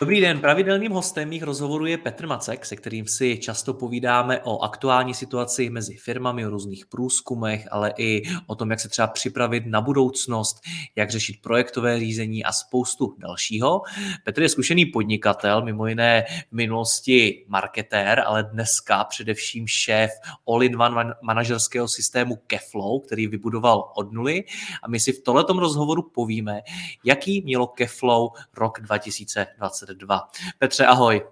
Dobrý den, pravidelným hostem mých rozhovorů je Petr Macek, se kterým si často povídáme o aktuální situaci mezi firmami, o různých průzkumech, ale i o tom, jak se třeba připravit na budoucnost, jak řešit projektové řízení a spoustu dalšího. Petr je zkušený podnikatel, mimo jiné v minulosti marketér, ale dneska především šéf all-in-one manažerského systému Keflow, který vybudoval od nuly. A my si v tomto rozhovoru povíme, jaký mělo Keflow rok 2020 22. Petře, ahoj.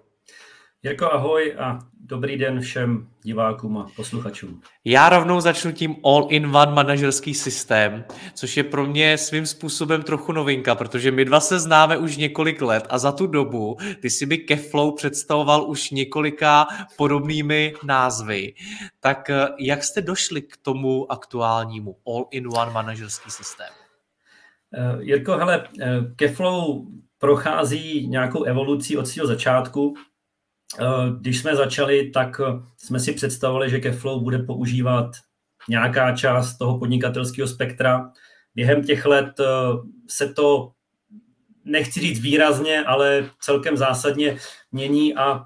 Jirko, ahoj a dobrý den všem divákům a posluchačům. Já rovnou začnu tím all-in-one manažerský systém, což je pro mě svým způsobem trochu novinka, protože my dva se známe už několik let a za tu dobu ty si by Keflow představoval už několika podobnými názvy. Tak eh, jak jste došli k tomu aktuálnímu all-in-one manažerský systém? Uh, Jirko, hele, uh, Keflow prochází nějakou evolucí od svého začátku. Eh, když jsme začali, tak eh, jsme si představovali, že Keflow bude používat nějaká část toho podnikatelského spektra. Během těch let eh, se to, nechci říct výrazně, ale celkem zásadně mění a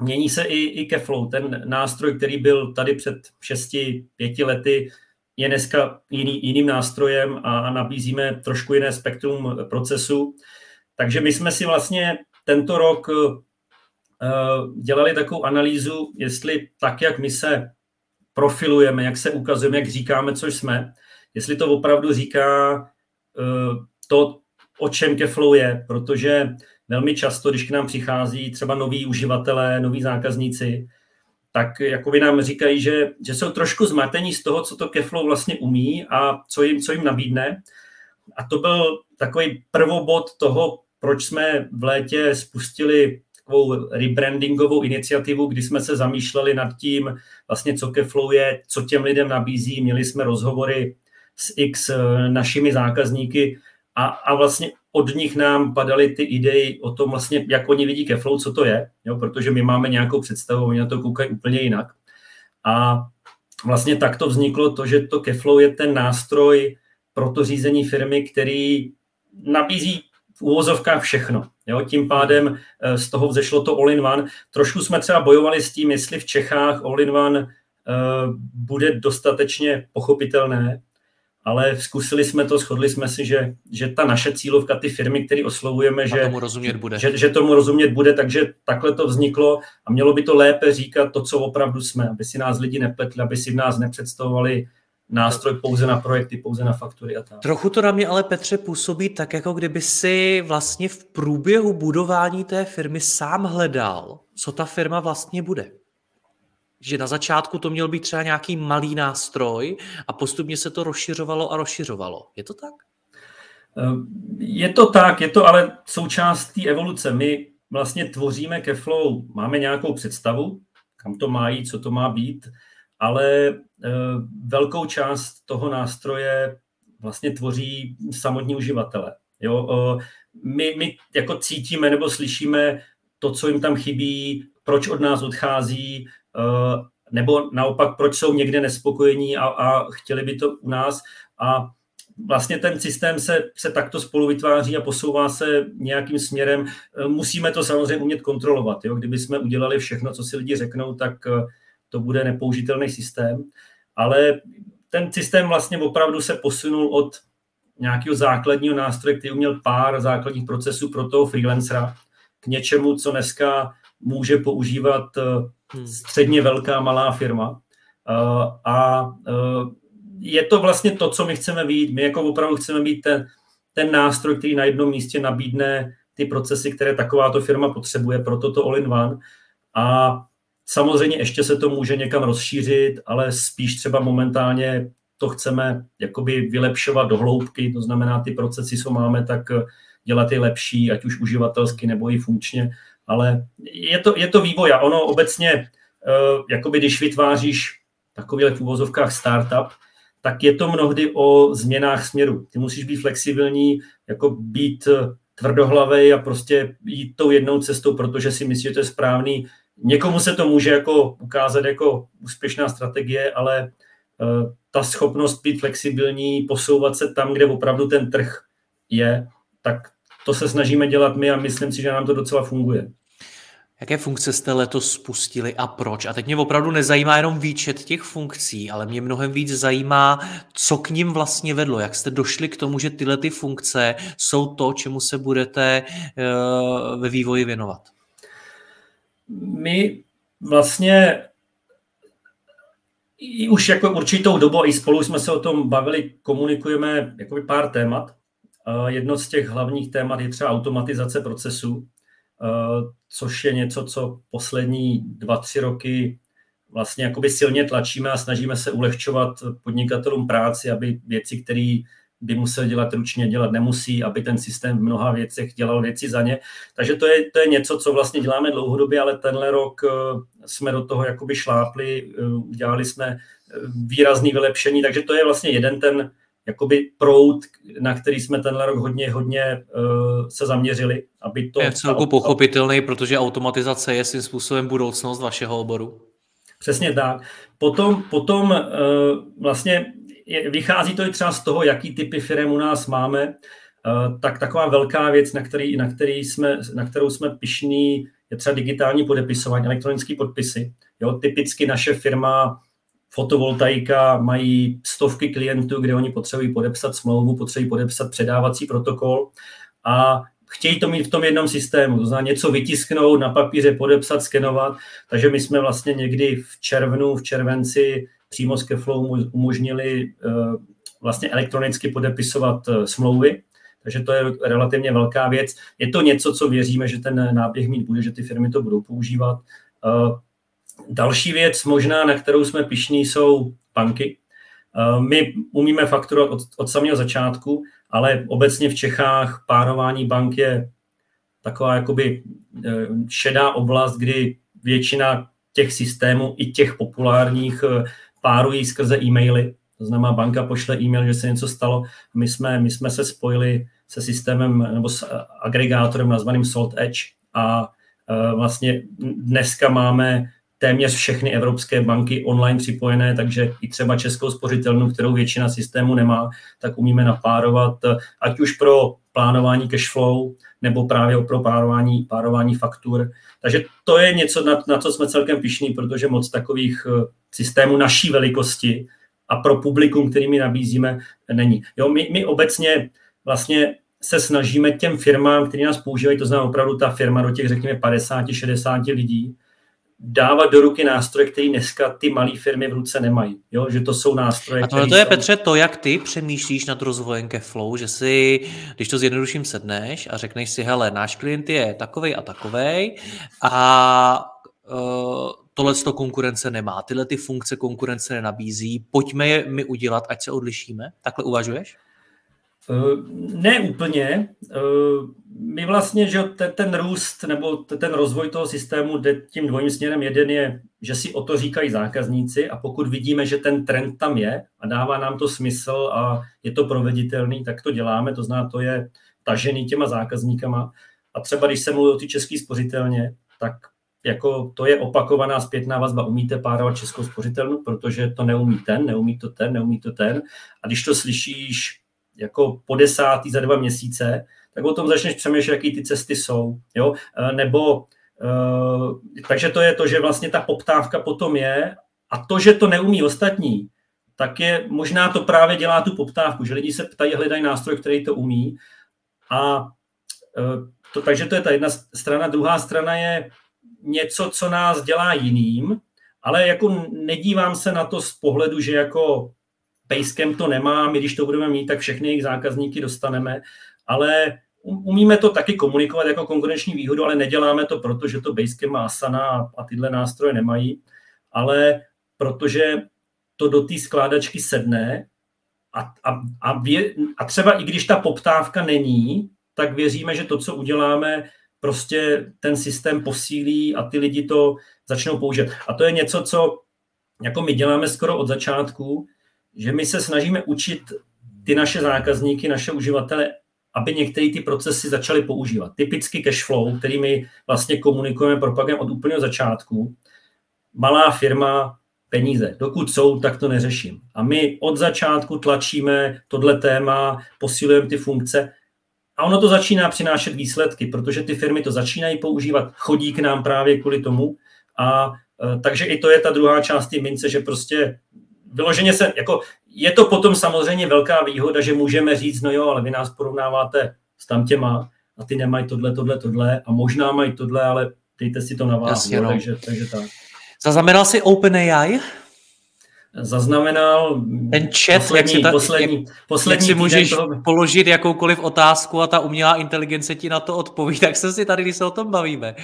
mění se i, i Keflow. Ten nástroj, který byl tady před 6-5 lety, je dneska jiný, jiným nástrojem a nabízíme trošku jiné spektrum procesu. Takže my jsme si vlastně tento rok eh, dělali takovou analýzu, jestli tak, jak my se profilujeme, jak se ukazujeme, jak říkáme, co jsme, jestli to opravdu říká eh, to, o čem Keflow je, protože velmi často, když k nám přichází třeba noví uživatelé, noví zákazníci, tak jako by nám říkají, že, že jsou trošku zmatení z toho, co to Keflow vlastně umí a co jim, co jim nabídne. A to byl takový prvobod toho, proč jsme v létě spustili takovou rebrandingovou iniciativu, kdy jsme se zamýšleli nad tím, vlastně co Keflow je, co těm lidem nabízí. Měli jsme rozhovory s X eh, našimi zákazníky a, a vlastně od nich nám padaly ty idei o tom vlastně, jak oni vidí Keflow, co to je, jo, protože my máme nějakou představu, oni na to koukají úplně jinak. A vlastně tak to vzniklo to, že to Keflow je ten nástroj pro to řízení firmy, který nabízí v úvozovkách všechno. Jo? Tím pádem eh, z toho vzešlo to all-in-one. Trošku jsme třeba bojovali s tím, jestli v Čechách all-in-one uh, bude dostatečně pochopitelné, ale zkusili jsme to, shodli jsme si, že, že ta naše cílovka, ty firmy, které oslovujeme, že tomu rozumět bude. Že, že tomu rozumět bude, takže takhle to vzniklo a mělo by to lépe říkat to, co opravdu jsme, aby si nás lidi nepletli, aby si v nás nepředstavovali nástroj pouze na projekty, pouze na faktury a tak. Trochu to na mě ale Petře působí tak, jako kdyby si vlastně v průběhu budování té firmy sám hledal, co ta firma vlastně bude. Že na začátku to měl být třeba nějaký malý nástroj a postupně se to rozšiřovalo a rozšiřovalo. Je to tak? Eh, je to tak, je to ale součást té evoluce. My vlastně tvoříme Keflow, máme nějakou představu, kam to má jít, co to má být, ale Eh, velkou část toho nástroje vlastně tvoří samotní uživatelé. Jo? Eh, my, my jako cítíme nebo slyšíme to, co jim tam chybí, proč od nás odchází, eh, nebo naopak, proč jsou někde nespokojení a, a chtěli by to u nás. A vlastně ten systém se, se takto spolu vytváří a posouvá se nějakým směrem. Musíme to samozřejmě umět kontrolovat. Jo? Kdyby jsme udělali všechno, co si lidi řeknou, tak to bude nepoužitelný systém, ale ten systém vlastně opravdu se posunul od nějakého základního nástroje, který měl pár základních procesů pro toho freelancera, k něčemu, co dneska může používat eh, hmm. středně velká malá firma. Eh, a eh, je to vlastně to, co my chceme být. My jako opravdu chceme být ten, ten nástroj, který na jednom místě nabídne ty procesy, které takováto firma potřebuje, proto to all-in-one. A Samozřejmě ještě se to může někam rozšířit, ale spíš třeba momentálně to chceme jakoby vylepšovat do hloubky, to znamená, ty procesy, co máme, tak dělat je lepší, ať už uživatelsky nebo i funkčně, ale je to, je to vývoj a ono obecně, jakoby když vytváříš takový v úvozovkách startup, tak je to mnohdy o změnách směru. Ty musíš být flexibilní, jako být tvrdohlavej a prostě jít tou jednou cestou, protože si myslíš, že to je správný. Někomu se to může jako ukázat jako úspěšná strategie, ale uh, ta schopnost být flexibilní, posouvat se tam, kde opravdu ten trh je, tak to se snažíme dělat my a myslím si, že nám to docela funguje. Jaké funkce jste letos spustili a proč? A teď mě opravdu nezajímá jenom výčet těch funkcí, ale mě mnohem víc zajímá, co k ním vlastně vedlo. Jak jste došli k tomu, že tyhle ty funkce jsou to, čemu se budete uh, ve vývoji věnovat? My vlastně i už jako určitou dobu, i spolu jsme se o tom bavili, komunikujeme jakoby pár témat. Jedno z těch hlavních témat je třeba automatizace procesu, Eh, což je něco, co poslední dva, tři roky vlastně jakoby silně tlačíme a snažíme se ulehčovat podnikatelům práci, aby věci, které by musel dělat ručně, dělat nemusí, aby ten systém v mnoha věcech dělal věci za ně. Takže to je, to je něco, co vlastně děláme dlouhodobě, ale tenhle rok eh, jsme do toho jakoby šlápli, eh, udělali jsme výrazný vylepšení, takže to je vlastně jeden ten jakoby proud, na který jsme tenhle rok hodně, hodně uh, se zaměřili, aby to... Je celku pochopitelný, protože automatizace je svým způsobem budoucnost vašeho oboru. Přesně tak. Potom, potom uh, vlastně vychází to i třeba z toho, jaký typy firm u nás máme, uh, tak taková velká věc, na, který, na, který jsme, na kterou jsme pišní, je třeba digitální podepisování, elektronické podpisy. Jo, typicky naše firma fotovoltaika mají stovky klientů, kde oni potřebují podepsat smlouvu, potřebují podepsat předávací protokol a chtějí to mít v tom jednom systému, to znamená něco vytisknout, na papíře podepsat, skenovat, takže my jsme vlastně někdy v červnu, v červenci přímo s Keflow umožnili eh, vlastně elektronicky podepisovat eh, smlouvy, takže to je relativně velká věc. Je to něco, co věříme, že ten náběh mít bude, že ty firmy to budou používat. Eh, Další věc, možná na kterou jsme pišní, jsou banky. My umíme fakturovat od, od samého začátku, ale obecně v Čechách párování bank je taková jakoby šedá oblast, kdy většina těch systémů, i těch populárních, párují skrze e-maily. To znamená, banka pošle e-mail, že se něco stalo. My jsme, my jsme se spojili se systémem nebo s agregátorem nazvaným Salt Edge a vlastně dneska máme téměř všechny evropské banky online připojené, takže i třeba českou spořitelnu, kterou většina systému nemá, tak umíme napárovat, ať už pro plánování cash flow, nebo právě pro párování, párování faktur. Takže to je něco, na, na co jsme celkem pišní, protože moc takových eh, systémů naší velikosti a pro publikum, který my nabízíme, není. Jo, my, my obecně vlastně se snažíme těm firmám, které nás používají, to znamená opravdu ta firma do těch, řekněme, 50-60 lidí, dávat do ruky nástroje, které dneska ty malé firmy v ruce nemají. Jo? Že to jsou nástroje, A tohle to je, jsou... Petře, to, jak ty přemýšlíš nad rozvojem ke flow, že si, když to zjednoduším, sedneš a řekneš si, hele, náš klient je takovej a takovej a uh, tohle to konkurence nemá, tyhle ty funkce konkurence nenabízí, pojďme je my udělat, ať se odlišíme. Takhle uvažuješ? Eh, ne úplně. Eh, my vlastně, že ten, růst nebo ten rozvoj toho systému jde tím dvojím směrem. Jeden je, že si o to říkají zákazníci a pokud vidíme, že ten trend tam je a dává nám to smysl a je to proveditelný, tak to děláme. To znamená, to je tažený těma zákazníkama. A třeba když se mluví o ty český spořitelně, tak jako to je opakovaná zpětná vazba. Umíte párovat českou spořitelnu, protože to neumí ten, neumí to ten, neumí to ten. A když to slyšíš jako po desátý za dva měsíce, tak o tom začneš přemýšlet, jaký ty cesty jsou. Jo? E, nebo, e, takže to je to, že vlastně ta poptávka potom je a to, že to neumí ostatní, tak je možná to právě dělá tu poptávku, že lidi se ptají, hledají nástroj, který to umí. A e, to, takže to je ta jedna strana. Druhá strana je něco, co nás dělá jiným, ale jako nedívám se na to z pohledu, že jako Basecamp to nemá, my když to budeme mít, tak všechny jejich zákazníky dostaneme, ale umíme to taky komunikovat jako konkurenční výhodu, ale neděláme to proto, že to Basecamp má Asana a tyhle nástroje nemají, ale protože to do té skládačky sedne a, a, a, vě, a třeba i když ta poptávka není, tak věříme, že to, co uděláme, prostě ten systém posílí a ty lidi to začnou používat. A to je něco, co jako my děláme skoro od začátku, že my se snažíme učit ty naše zákazníky, naše uživatele, aby některé ty procesy začaly používat. Typicky cash flow, který my vlastně komunikujeme, propagujeme od úplného začátku. Malá firma, peníze. Dokud jsou, tak to neřeším. A my od začátku tlačíme tohle téma, posilujeme ty funkce a ono to začíná přinášet výsledky, protože ty firmy to začínají používat, chodí k nám právě kvůli tomu. A e, takže i to je ta druhá část té mince, že prostě vyloženě se, jako je to potom samozřejmě velká výhoda, že můžeme říct, no jo, ale vy nás porovnáváte s tamtěma a ty nemají tohle, tohle, tohle a možná mají tohle, ale dejte si to na vás. Jasně, no. takže, takže tak. Zaznamenal jsi OpenAI? zaznamenal ten chat, poslední, jak si, ta, poslední, jak, poslední jak si můžeš toho... položit jakoukoliv otázku a ta umělá inteligence ti na to odpoví, tak jsem si tady, když se o tom bavíme,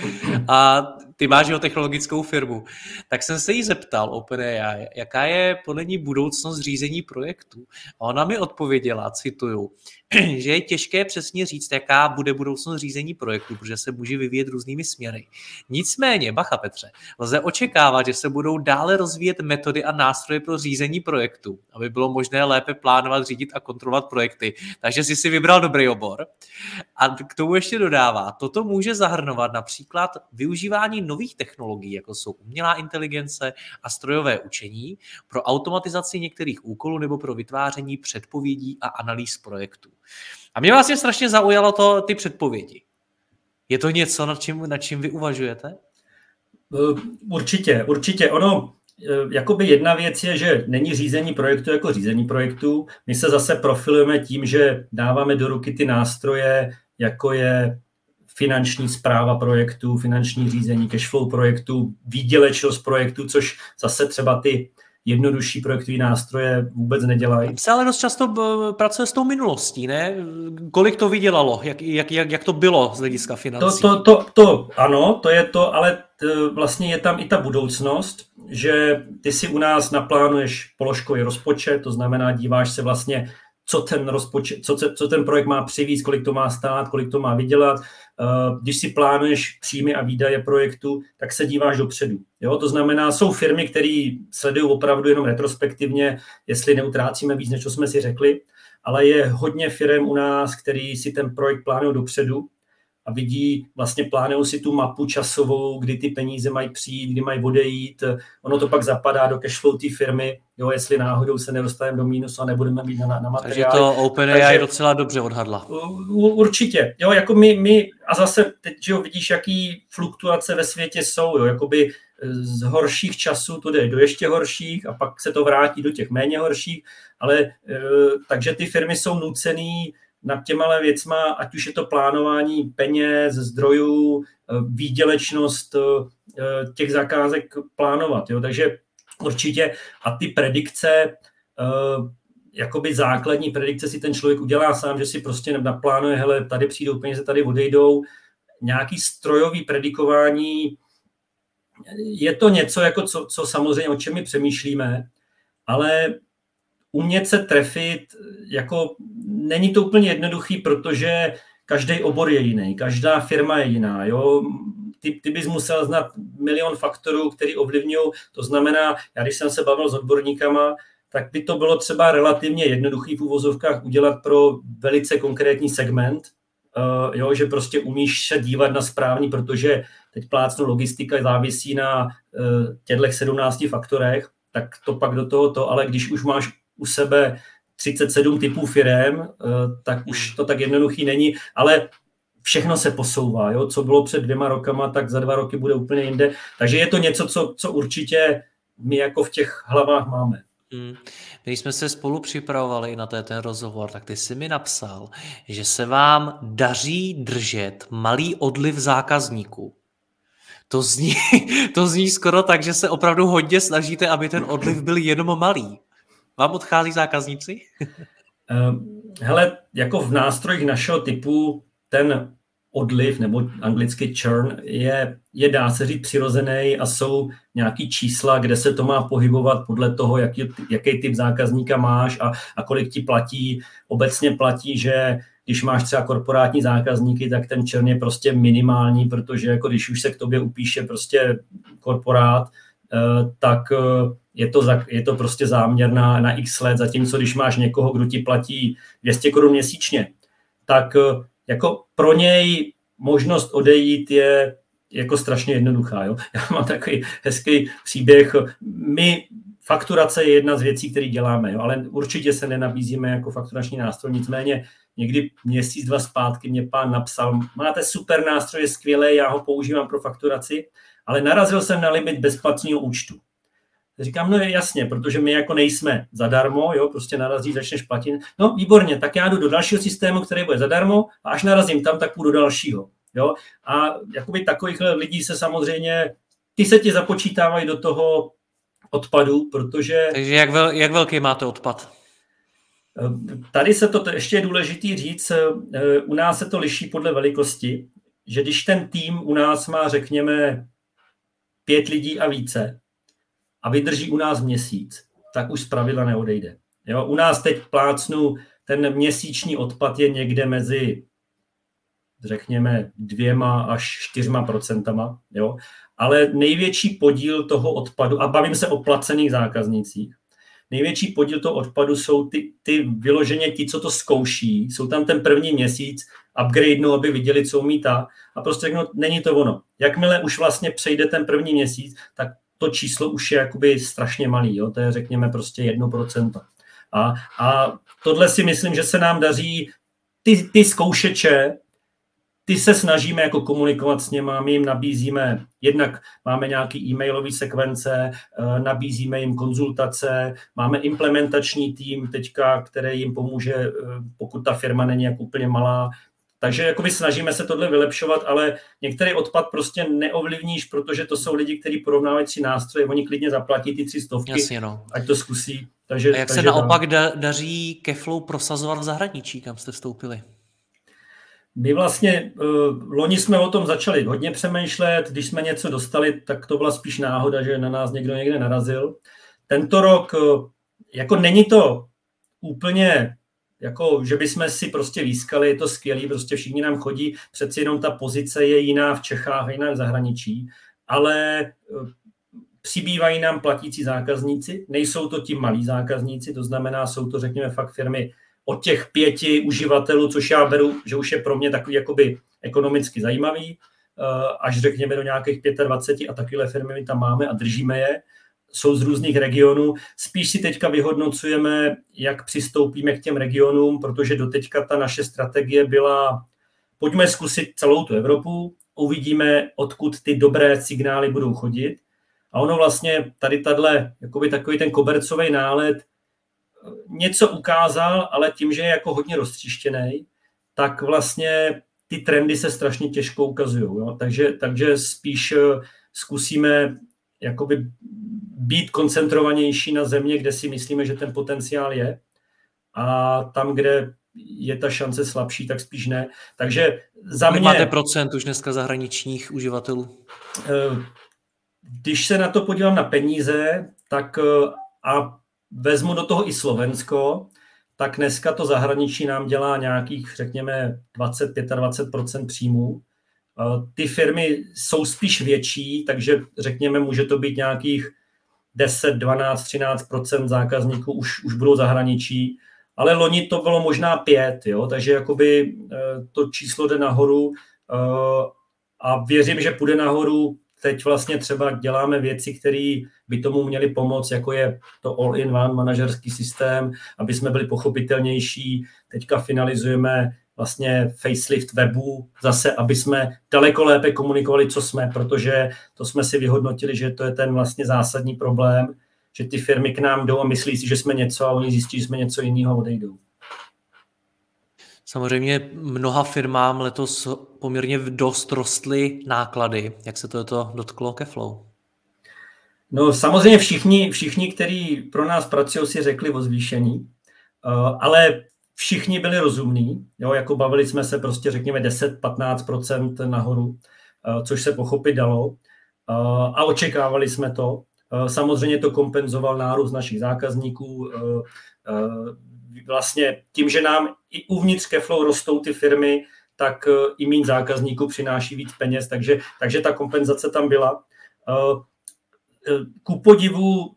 a ty máš jeho technologickou firmu, tak jsem se jí zeptal OpenAI, jaká je podle ní budoucnost řízení projektů. A ona mi odpověděla, cituju, že je těžké přesně říct, jaká bude budoucnost řízení projektu, protože se může vyvíjet různými směry. Nicméně, bacha Petře, lze očekávat, že se budou dále rozvíjet metody a nástroje pro řízení projektu, aby bylo možné lépe plánovat, řídit a kontrolovat projekty. Takže jsi si vybral dobrý obor. A k tomu ještě dodává, toto může zahrnovat například využívání nových technologií, jako jsou umělá inteligence a strojové učení pro automatizaci některých úkolů nebo pro vytváření předpovědí a analýz projektů. A mě vlastně strašně zaujalo to ty předpovědi. Je to něco, nad čím, nad čím vy uvažujete? Eh, určitě, určitě. Ono, eh, jakoby jedna věc je, že není řízení projektu jako řízení projektu. My se zase profilujeme tím, že dáváme do ruky ty nástroje, jako je finanční zpráva projektu, finanční řízení, cashflow projektu, výdělečnost projektu, což zase třeba ty jednodušší projektové nástroje vůbec nedělají. Se ale dost často eh, pracuje s tou minulostí, ne? Kolik to vydělalo? Jak, jak, jak, jak to bylo z hlediska financí? To, to, to, to ano, to je to, ale t, vlastně je tam i ta budoucnost, že ty si u nás naplánuješ položkový rozpočet, to znamená, díváš se vlastně, co ten rozpočet, co, co ten projekt má přivízt, kolik to má stát, kolik to má vydělat, Eh, když si plánuješ příjmy a výdaje projektu, tak se díváš dopředu. Jo? To znamená, jsou firmy, které sledují opravdu jenom retrospektivně, jestli neutrácíme víc, než co jsme si řekli, ale je hodně firm u nás, který si ten projekt plánují dopředu a vidí, vlastně plánují si tu mapu časovou, kdy ty peníze mají přijít, kdy mají odejít. Ono to pak zapadá do cashflow té firmy, jo, jestli náhodou se nedostaneme do mínusu a nebudeme být na, na materiály. Takže to OpenAI docela dobře odhadla. Určitě. Jo, jako my, my, a zase teď, že jo, vidíš, jaký fluktuace ve světě jsou. Jo, jakoby z horších časů to jde do ještě horších a pak se to vrátí do těch méně horších, ale e, takže ty firmy jsou nucený nad těma věcma, ať už je to plánování peněz, zdrojů, eh, výdělečnost eh, těch zakázek plánovat. Jo? Takže určitě a ty predikce, eh, jakoby základní predikce si ten člověk udělá sám, že si prostě naplánuje, hele, tady přijdou peníze, tady odejdou. Nějaký strojový predikování, je to něco, jako co, co samozřejmě, o čem my přemýšlíme, ale umět se trefit, jako není to úplně jednoduchý, protože každý obor je jiný, každá firma je jiná. Jo? Ty, ty bys musel znát milion faktorů, který ovlivňují. To znamená, já když jsem se bavil s odborníkama, tak by to bylo třeba relativně jednoduchý v úvozovkách udělat pro velice konkrétní segment, uh, jo, že prostě umíš se dívat na správný, protože teď plácnu logistika závisí na uh, těchto 17 faktorech, tak to pak do toho to, ale když už máš u sebe 37 typů firm, eh, tak už hmm. to tak jednoduchý není, ale všechno se posouvá. Jo? Co bylo před dvěma rokama, tak za dva roky bude úplně jinde. Takže je to něco, co, co určitě my jako v těch hlavách máme. Hmm. Když jsme se spolu připravovali na ten rozhovor, tak ty jsi mi napsal, že se vám daří držet malý odliv zákazníků. To zní, to zní skoro tak, že se opravdu hodně snažíte, aby ten odliv byl jenom malý. Vám odchází zákazníci? Ehm, hele, jako v nástrojích našeho typu ten odliv nebo anglicky churn je, je dá se říct přirozený a jsou nějaký čísla, kde se to má pohybovat podle toho, jaký, jaký typ zákazníka máš a, a kolik ti platí. Obecně platí, že když máš třeba korporátní zákazníky, tak ten čern je prostě minimální, protože jako když už se k tobě upíše prostě korporát, tak eh, je to, je to prostě záměr na, na x let, zatímco když máš někoho, kdo ti platí 200 korun měsíčně, tak eh, jako pro něj možnost odejít je jako strašně jednoduchá. Jo? Já mám takový hezký příběh. My fakturace je jedna z věcí, které děláme, jo? ale určitě se nenabízíme jako fakturační nástroj. Nicméně někdy měsíc, dva zpátky mě pán napsal, máte super nástroj, je skvělé, já ho používám pro fakturaci, ale narazil jsem na limit bezplatního účtu. Říkám, no je jasně, protože my jako nejsme zadarmo, jo, prostě narazí, začneš platit. No výborně, tak já jdu do dalšího systému, který bude zadarmo a až narazím tam, tak půjdu do dalšího. Jo? A jakoby takových lidí se samozřejmě, ty se ti započítávají do toho odpadu, protože... Takže jak, vel, jak velký máte odpad? Tady se to ještě je důležitý říct, eh, u nás se to liší podle velikosti, že když ten tým u nás má, řekněme, pět lidí a více, a vydrží u nás měsíc, tak už z pravidla neodejde. Jo? U nás teď plácnu, ten měsíční odpad je někde mezi řekněme dvěma až čtyřma procentama, jo? ale největší podíl toho odpadu, a bavím se o placených zákaznících, největší podíl toho odpadu jsou ty, ty vyloženě ti, co to zkouší, jsou tam ten první měsíc, upgrade, aby viděli, co umí ta, a prostě řeknou, není to ono. Jakmile už vlastně přejde ten první měsíc, tak to číslo už je jakoby strašně malý, jo? to je řekněme prostě 1%. A, a tohle si myslím, že se nám daří, ty, ty zkoušeče, ty se snažíme jako komunikovat s něma, my jim nabízíme, jednak máme nějaký e-mailové sekvence, eh, nabízíme jim konzultace, máme implementační tým teďka, který jim pomůže, eh, pokud ta firma není jako úplně malá, takže jakoby snažíme se tohle vylepšovat, ale některý odpad prostě neovlivníš, protože to jsou lidi, kteří porovnávají tři nástroje, oni klidně zaplatí ty tři stovky, Jasně, no. ať to zkusí. Takže, A jak takže se naopak da, daří Keflow prosazovat v zahraničí, kam jste vstoupili? My vlastně, uh, loni jsme o tom začali hodně přemýšlet, když jsme něco dostali, tak to byla spíš náhoda, že na nás někdo někde narazil. Tento rok, uh, jako není to úplně jako, že bychom si prostě výskali, je to skvělý, prostě všichni nám chodí, přeci jenom ta pozice je jiná v Čechách, jiná v zahraničí, ale eh, přibývají nám platící zákazníci, nejsou to ti malí zákazníci, to znamená, jsou to, řekněme, fakt firmy od těch pěti uživatelů, což já beru, že už je pro mě takový jakoby ekonomicky zajímavý, eh, až řekněme do nějakých 25 a takovéhle firmy my tam máme a držíme je jsou z různých regionů. Spíš si teďka vyhodnocujeme, jak přistoupíme k těm regionům, protože doteďka ta naše strategie byla, pojďme zkusit celou tu Evropu, uvidíme, odkud ty dobré signály budou chodit. A ono vlastně tady tadle, jakoby takový ten kobercový nálet něco ukázal, ale tím, že je jako hodně roztříštěný, tak vlastně ty trendy se strašně těžko ukazují. Takže, takže spíš zkusíme jakoby být koncentrovanější na země, kde si myslíme, že ten potenciál je a tam, kde je ta šance slabší, tak spíš ne. Takže za mě... máte procent už dneska zahraničních uživatelů? Eh, když se na to podívám na peníze, tak eh, a vezmu do toho i Slovensko, tak dneska to zahraničí nám dělá nějakých, řekněme, 20-25% příjmů. Ty firmy jsou spíš větší, takže řekněme, může to být nějakých 10, 12, 13% zákazníků už, už budou zahraničí, ale loni to bylo možná 5, jo? takže jakoby eh, to číslo jde nahoru eh, a věřím, že půjde nahoru. Teď vlastně třeba děláme věci, které by tomu měly pomoct, jako je to all-in-one manažerský systém, aby jsme byli pochopitelnější. Teďka finalizujeme vlastně facelift webu, zase, aby jsme daleko lépe komunikovali, co jsme, protože to jsme si vyhodnotili, že to je ten vlastně zásadní problém, že ty firmy k nám jdou a myslí si, že jsme něco a oni zjistí, že jsme něco jiného a odejdou. Samozřejmě mnoha firmám letos poměrně dost rostly náklady. Jak se to, to dotklo ke Flow? No samozřejmě všichni, všichni, kteří pro nás pracují, si řekli o zvýšení, uh, ale všichni byli rozumní, jo, jako bavili jsme se prostě řekněme 10-15% nahoru, eh, což se pochopit dalo eh, a očekávali jsme to. Eh, samozřejmě to kompenzoval nárůst našich zákazníků. Vlastně tím, že nám i uvnitř Keflow rostou ty firmy, tak i méně zákazníků přináší víc peněz, takže, takže ta kompenzace tam byla. Ku podivu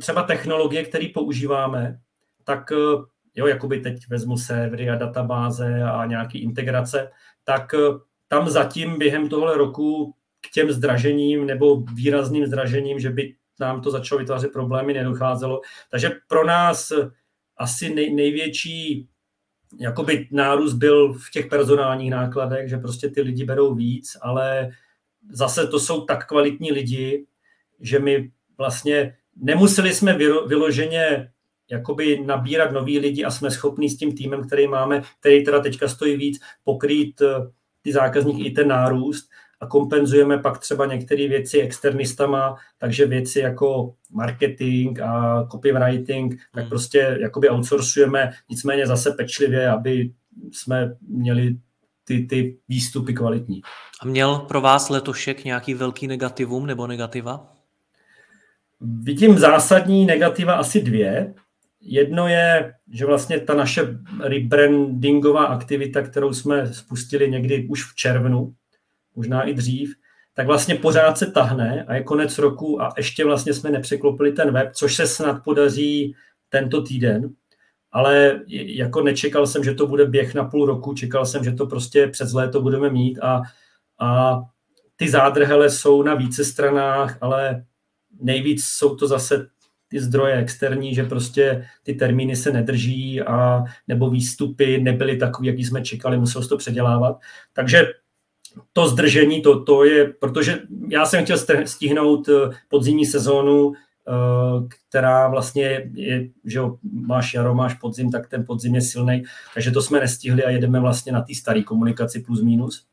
třeba technologie, které používáme, tak jo, jakoby teď vezmu servery a databáze a nějaký integrace, tak eh, tam zatím během tohle roku k těm zdražením nebo výrazným zdražením, že by nám to začalo vytvářet problémy, nedocházelo. Takže pro nás eh, asi nej, největší jakoby nárůst byl v těch personálních nákladech, že prostě ty lidi berou víc, ale zase to jsou tak kvalitní lidi, že my vlastně nemuseli jsme vyloženě jakoby nabírat nový lidi a jsme schopni s tím týmem, který máme, který teda teďka stojí víc, pokrýt eh, ty zákazníky i ten nárůst a kompenzujeme pak třeba některé věci externistama, takže věci jako marketing a copywriting, tak hmm. prostě jakoby outsourcujeme, nicméně zase pečlivě, aby jsme měli ty, ty výstupy kvalitní. A měl pro vás letošek nějaký velký negativum nebo negativa? Vidím zásadní negativa asi dvě. Jedno je, že vlastně ta naše rebrandingová aktivita, kterou jsme spustili někdy už v červnu, možná i dřív, tak vlastně pořád se tahne a je konec roku a ještě vlastně jsme nepřeklopili ten web, což se snad podaří tento týden, ale jako nečekal jsem, že to bude běh na půl roku, čekal jsem, že to prostě přes léto budeme mít a, a ty zádrhele jsou na více stranách, ale nejvíc jsou to zase ty zdroje externí, že prostě ty termíny se nedrží a nebo výstupy nebyly takové, jaký jsme čekali, muselo se to předělávat. Takže to zdržení, to, to je, protože já jsem chtěl stihnout eh, podzimní sezónu, eh, která vlastně je, že jo, máš jaro, máš podzim, tak ten podzim je silný, takže to jsme nestihli a jedeme vlastně na té staré komunikaci plus minus.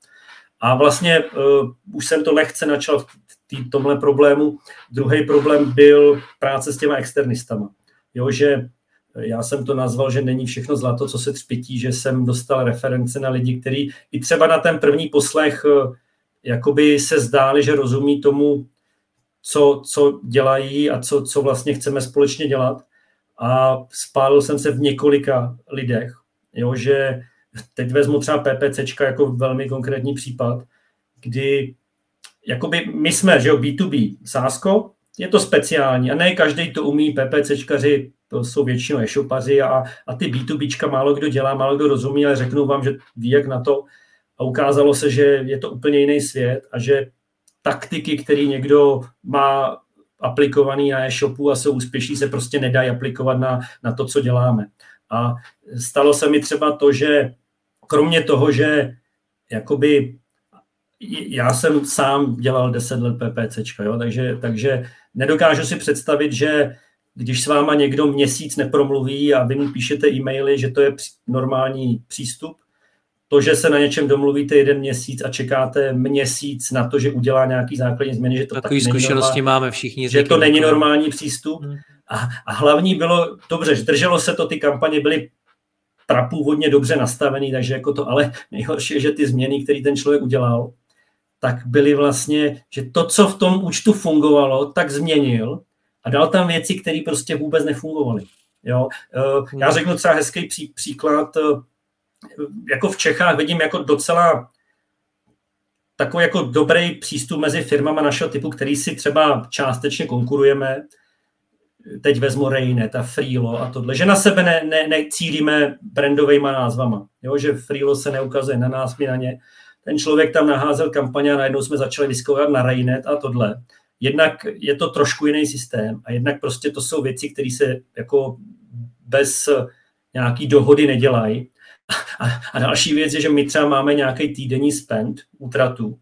A vlastně uh, už jsem to lehce načal v tý, tomhle problému. Druhý problém byl práce s těma externistama. Jo, že já jsem to nazval, že není všechno zlato, co se třpití, že jsem dostal reference na lidi, kteří i třeba na ten první poslech eh, jakoby se zdáli, že rozumí tomu, co, co dělají a co, co vlastně chceme společně dělat. A spálil jsem se v několika lidech, jo, že teď vezmu třeba PPCčka jako velmi konkrétní případ, kdy jakoby my jsme, že jo, B2B, sásko, je to speciální a ne každý to umí, PPCčkaři, to jsou většinou e-shopaři a, a ty B2Bčka málo kdo dělá, málo kdo rozumí, ale řeknu vám, že ví jak na to a ukázalo se, že je to úplně jiný svět a že taktiky, které někdo má aplikovaný na e-shopu a jsou úspěšní, se prostě nedají aplikovat na, na to, co děláme. A stalo se mi třeba to, že kromě toho, že jakoby já jsem sám dělal 10 let PPCčka, jo, takže, takže nedokážu si představit, že když s váma někdo měsíc nepromluví a vy mu píšete e-maily, že to je normální přístup, to, že se na něčem domluvíte jeden měsíc a čekáte měsíc na to, že udělá nějaký základní změny, že to Takový taky zkušenosti normální, máme všichni. Že to není normální přístup. Hmm. A, a hlavní bylo, dobře, drželo se to, ty kampaně byly prapůvodně dobře nastavený, takže jako to, ale nejhorší je, že ty změny, které ten člověk udělal, tak byly vlastně, že to, co v tom účtu fungovalo, tak změnil a dal tam věci, které prostě vůbec nefungovaly. Jo? Eh, já řeknu třeba hezký pří, příklad, eh, jako v Čechách vidím jako docela takový jako dobrý přístup mezi firmama našeho typu, který si třeba částečně konkurujeme, teď vezmu Rainet a Freelo a tohle, že na sebe ne, ne, necílíme brandovými názvama, jo? že Freelo se neukazuje na nás, my na ně, ten člověk tam naházel kampaně a najednou jsme začali vyzkoumat na Rainet a tohle. Jednak je to trošku jiný systém a jednak prostě to jsou věci, které se jako bez nějaký dohody nedělají. A, a další věc je, že my třeba máme nějaký týdenní spend útratu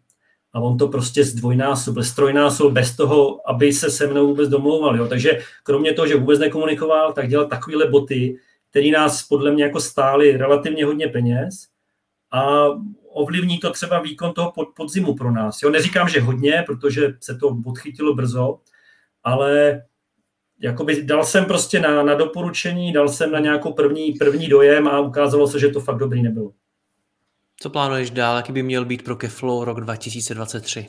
a on to prostě zdvojnásobil, strojnásobil bez toho, aby se se mnou vůbec domlouval. Jo. Takže kromě toho, že vůbec nekomunikoval, tak dělal takovéhle boty, které nás podle mě jako stály relativně hodně peněz a ovlivní to třeba výkon toho pod, podzimu pro nás. Jo? Neříkám, že hodně, protože se to podchytilo brzo, ale jakoby dal jsem prostě na, na doporučení, dal jsem na nějakou první, první dojem a ukázalo se, že to fakt dobrý nebylo. Co plánuješ dál? Jaký by měl být pro Keflow rok 2023?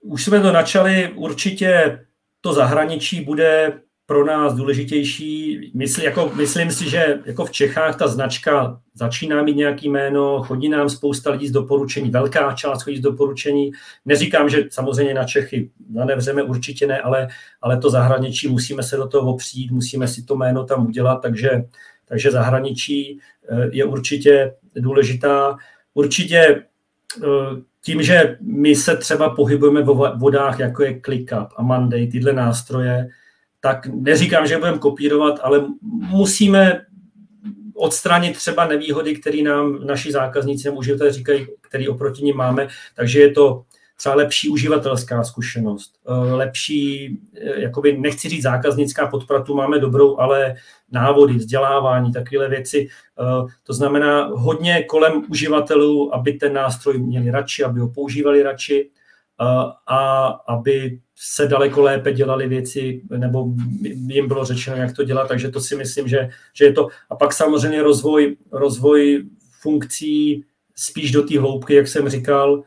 Už jsme to načali, určitě to zahraničí bude pro nás důležitější. Mysl, jako, myslím si, že jako v Čechách ta značka začíná mít nějaký jméno, chodí nám spousta lidí z doporučení, velká část chodí z doporučení. Neříkám, že samozřejmě na Čechy zanevřeme, určitě ne, ale, ale to zahraničí musíme se do toho opřít, musíme si to jméno tam udělat, takže, takže zahraničí eh, je určitě důležitá. Určitě eh, tím, že my se třeba pohybujeme v vodách, jako je ClickUp a Monday, tyhle nástroje, tak neříkám, že budeme kopírovat, ale musíme odstranit třeba nevýhody, které nám naši zákazníci nebo uživatelé říkají, který oproti ním máme. Takže je to třeba lepší uživatelská zkušenost, eh, lepší, eh, jakoby nechci říct zákaznická podpratu, máme dobrou, ale návody, vzdělávání, takové věci. Eh, to znamená hodně kolem uživatelů, aby ten nástroj měli radši, aby ho používali radši a aby se daleko lépe dělali věci, nebo jim bylo řečeno, jak to dělat, takže to si myslím, že, že je to. A pak samozřejmě rozvoj, rozvoj funkcí spíš do té hloubky, jak jsem říkal,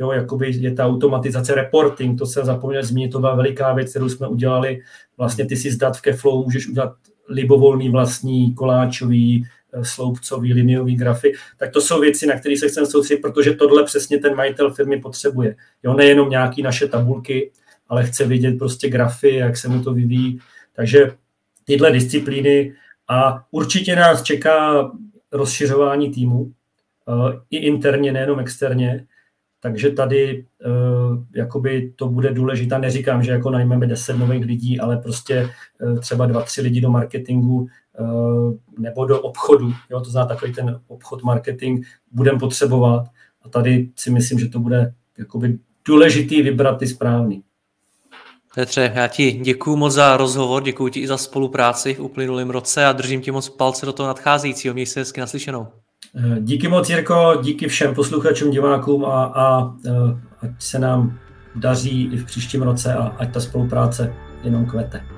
Jo, jakoby je ta automatizace reporting, to jsem zapomněl zmínit, to byla veliká věc, kterou jsme udělali. Vlastně ty si zdat v Keflow můžeš udělat libovolný vlastní koláčový, eh, sloupcový, liniový grafy, tak to jsou věci, na které se chcem soustředit, protože tohle přesně ten majitel firmy potřebuje. Jo, nejenom nějaký naše tabulky, ale chce vidět prostě grafy, jak se mu to vyvíjí. Takže tyhle disciplíny a určitě nás čeká rozšiřování týmu, eh, i interně, nejenom externě. Takže tady uh, jakoby to bude důležité. Neříkám, že jako najmeme 10 nových lidí, ale prostě třeba dva, tři lidi do marketingu nebo do obchodu. Jo, to znamená takový ten obchod marketing budeme potřebovat. A tady si myslím, že to bude jakoby důležitý vybrat ty správný. Petře, já ti děkuji moc za rozhovor, děkuji ti i za spolupráci v uplynulém roce a držím ti moc palce do toho nadcházejícího. Měj se hezky naslyšenou. Eh, díky moc, Jirko, díky všem posluchačům, divákům a, a eh, ať se nám daří i v příštím roce a ať ta spolupráce jenom kvete.